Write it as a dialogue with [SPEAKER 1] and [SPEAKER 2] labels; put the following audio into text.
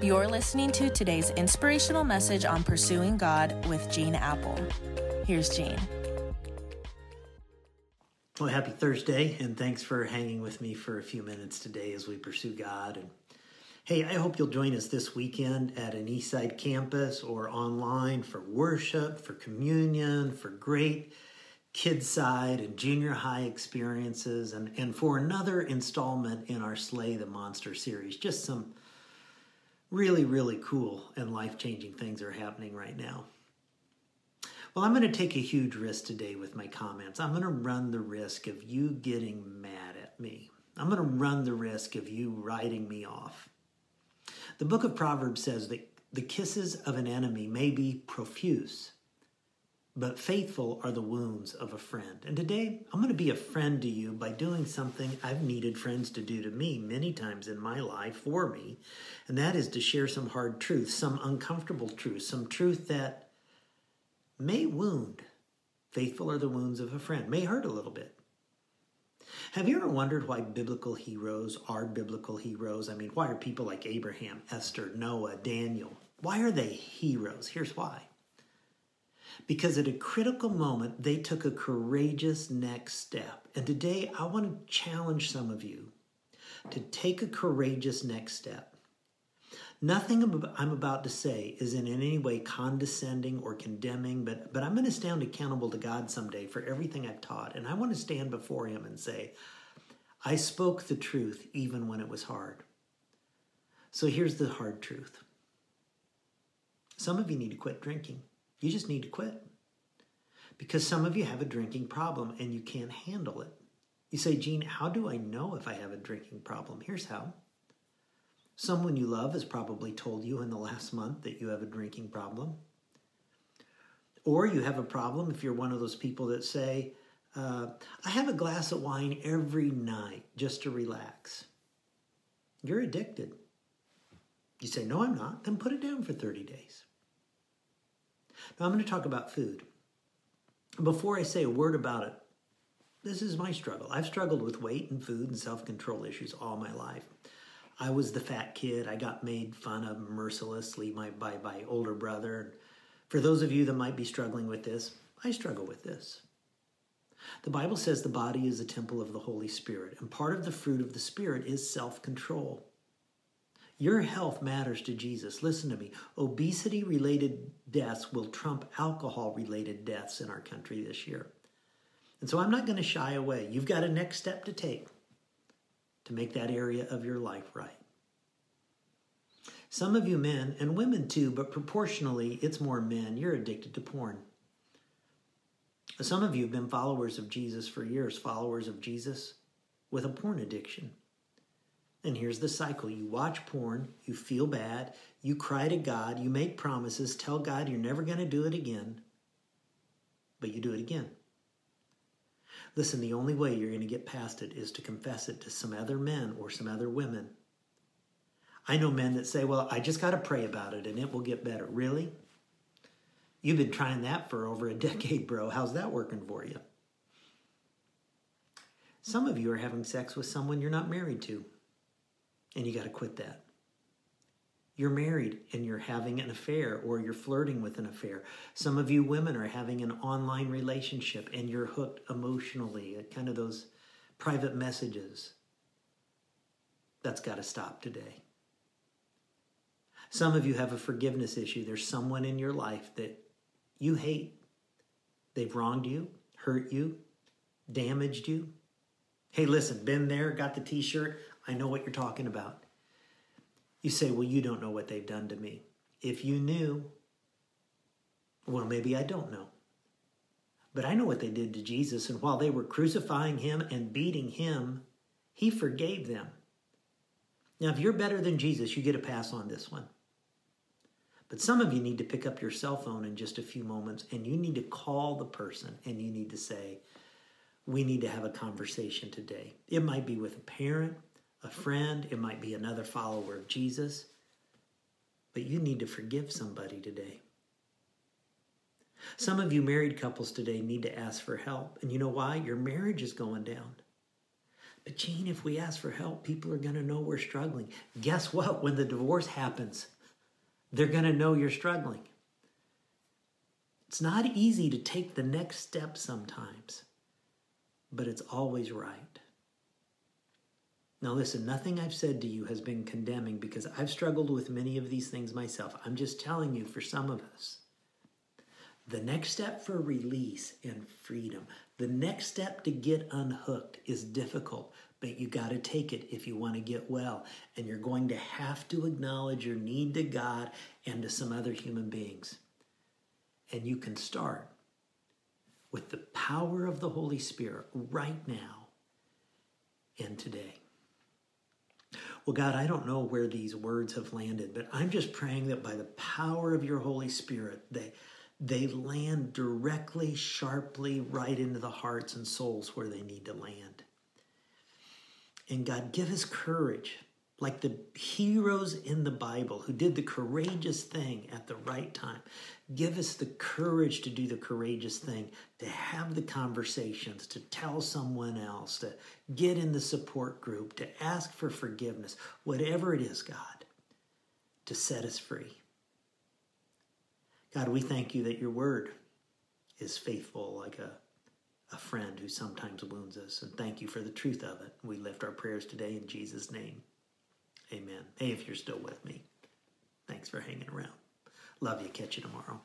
[SPEAKER 1] You're listening to today's inspirational message on pursuing God with Gene Appel. Here's Gene.
[SPEAKER 2] Well, happy Thursday, and thanks for hanging with me for a few minutes today as we pursue God. And hey, I hope you'll join us this weekend at an Eastside campus or online for worship, for communion, for great kids side and junior high experiences, and, and for another installment in our Slay the Monster series. Just some really, really cool and life changing things are happening right now. Well, I'm going to take a huge risk today with my comments. I'm going to run the risk of you getting mad at me. I'm going to run the risk of you writing me off. The book of Proverbs says that the kisses of an enemy may be profuse, but faithful are the wounds of a friend. And today, I'm going to be a friend to you by doing something I've needed friends to do to me many times in my life for me, and that is to share some hard truth, some uncomfortable truth, some truth that may wound. Faithful are the wounds of a friend, may hurt a little bit. Have you ever wondered why biblical heroes are biblical heroes? I mean, why are people like Abraham, Esther, Noah, Daniel? Why are they heroes? Here's why because at a critical moment, they took a courageous next step. And today, I want to challenge some of you to take a courageous next step. Nothing I'm about to say is in any way condescending or condemning, but, but I'm going to stand accountable to God someday for everything I've taught. And I want to stand before Him and say, I spoke the truth even when it was hard. So here's the hard truth some of you need to quit drinking. You just need to quit. Because some of you have a drinking problem and you can't handle it. You say, Gene, how do I know if I have a drinking problem? Here's how. Someone you love has probably told you in the last month that you have a drinking problem. Or you have a problem if you're one of those people that say, uh, I have a glass of wine every night just to relax. You're addicted. You say, No, I'm not. Then put it down for 30 days. Now, I'm going to talk about food. Before I say a word about it, this is my struggle. I've struggled with weight and food and self control issues all my life. I was the fat kid. I got made fun of mercilessly by, by my older brother. For those of you that might be struggling with this, I struggle with this. The Bible says the body is a temple of the Holy Spirit, and part of the fruit of the Spirit is self control. Your health matters to Jesus. Listen to me. Obesity related deaths will trump alcohol related deaths in our country this year. And so I'm not going to shy away. You've got a next step to take to make that area of your life right. Some of you men, and women too, but proportionally it's more men, you're addicted to porn. Some of you have been followers of Jesus for years, followers of Jesus with a porn addiction. And here's the cycle you watch porn, you feel bad, you cry to God, you make promises, tell God you're never going to do it again, but you do it again. Listen, the only way you're going to get past it is to confess it to some other men or some other women. I know men that say, Well, I just got to pray about it and it will get better. Really? You've been trying that for over a decade, bro. How's that working for you? Some of you are having sex with someone you're not married to and you got to quit that. You're married and you're having an affair or you're flirting with an affair. Some of you women are having an online relationship and you're hooked emotionally, uh, kind of those private messages. That's got to stop today. Some of you have a forgiveness issue. There's someone in your life that you hate. They've wronged you, hurt you, damaged you. Hey, listen, been there, got the t shirt. I know what you're talking about. You say, Well, you don't know what they've done to me. If you knew, well, maybe I don't know. But I know what they did to Jesus, and while they were crucifying him and beating him, he forgave them. Now, if you're better than Jesus, you get a pass on this one. But some of you need to pick up your cell phone in just a few moments and you need to call the person and you need to say, We need to have a conversation today. It might be with a parent, a friend, it might be another follower of Jesus. But you need to forgive somebody today. Some of you married couples today need to ask for help. And you know why? Your marriage is going down. But, Gene, if we ask for help, people are going to know we're struggling. Guess what? When the divorce happens, they're going to know you're struggling. It's not easy to take the next step sometimes, but it's always right. Now, listen, nothing I've said to you has been condemning because I've struggled with many of these things myself. I'm just telling you for some of us. The next step for release and freedom, the next step to get unhooked is difficult, but you got to take it if you want to get well. And you're going to have to acknowledge your need to God and to some other human beings. And you can start with the power of the Holy Spirit right now and today. Well, God, I don't know where these words have landed, but I'm just praying that by the power of your Holy Spirit, they, they land directly, sharply, right into the hearts and souls where they need to land. And God, give us courage like the heroes in the Bible who did the courageous thing at the right time. Give us the courage to do the courageous thing, to have the conversations, to tell someone else, to get in the support group, to ask for forgiveness, whatever it is, God, to set us free. God, we thank you that your word is faithful like a, a friend who sometimes wounds us. And thank you for the truth of it. We lift our prayers today in Jesus' name. Amen. Hey, if you're still with me, thanks for hanging around. Love you. Catch you tomorrow.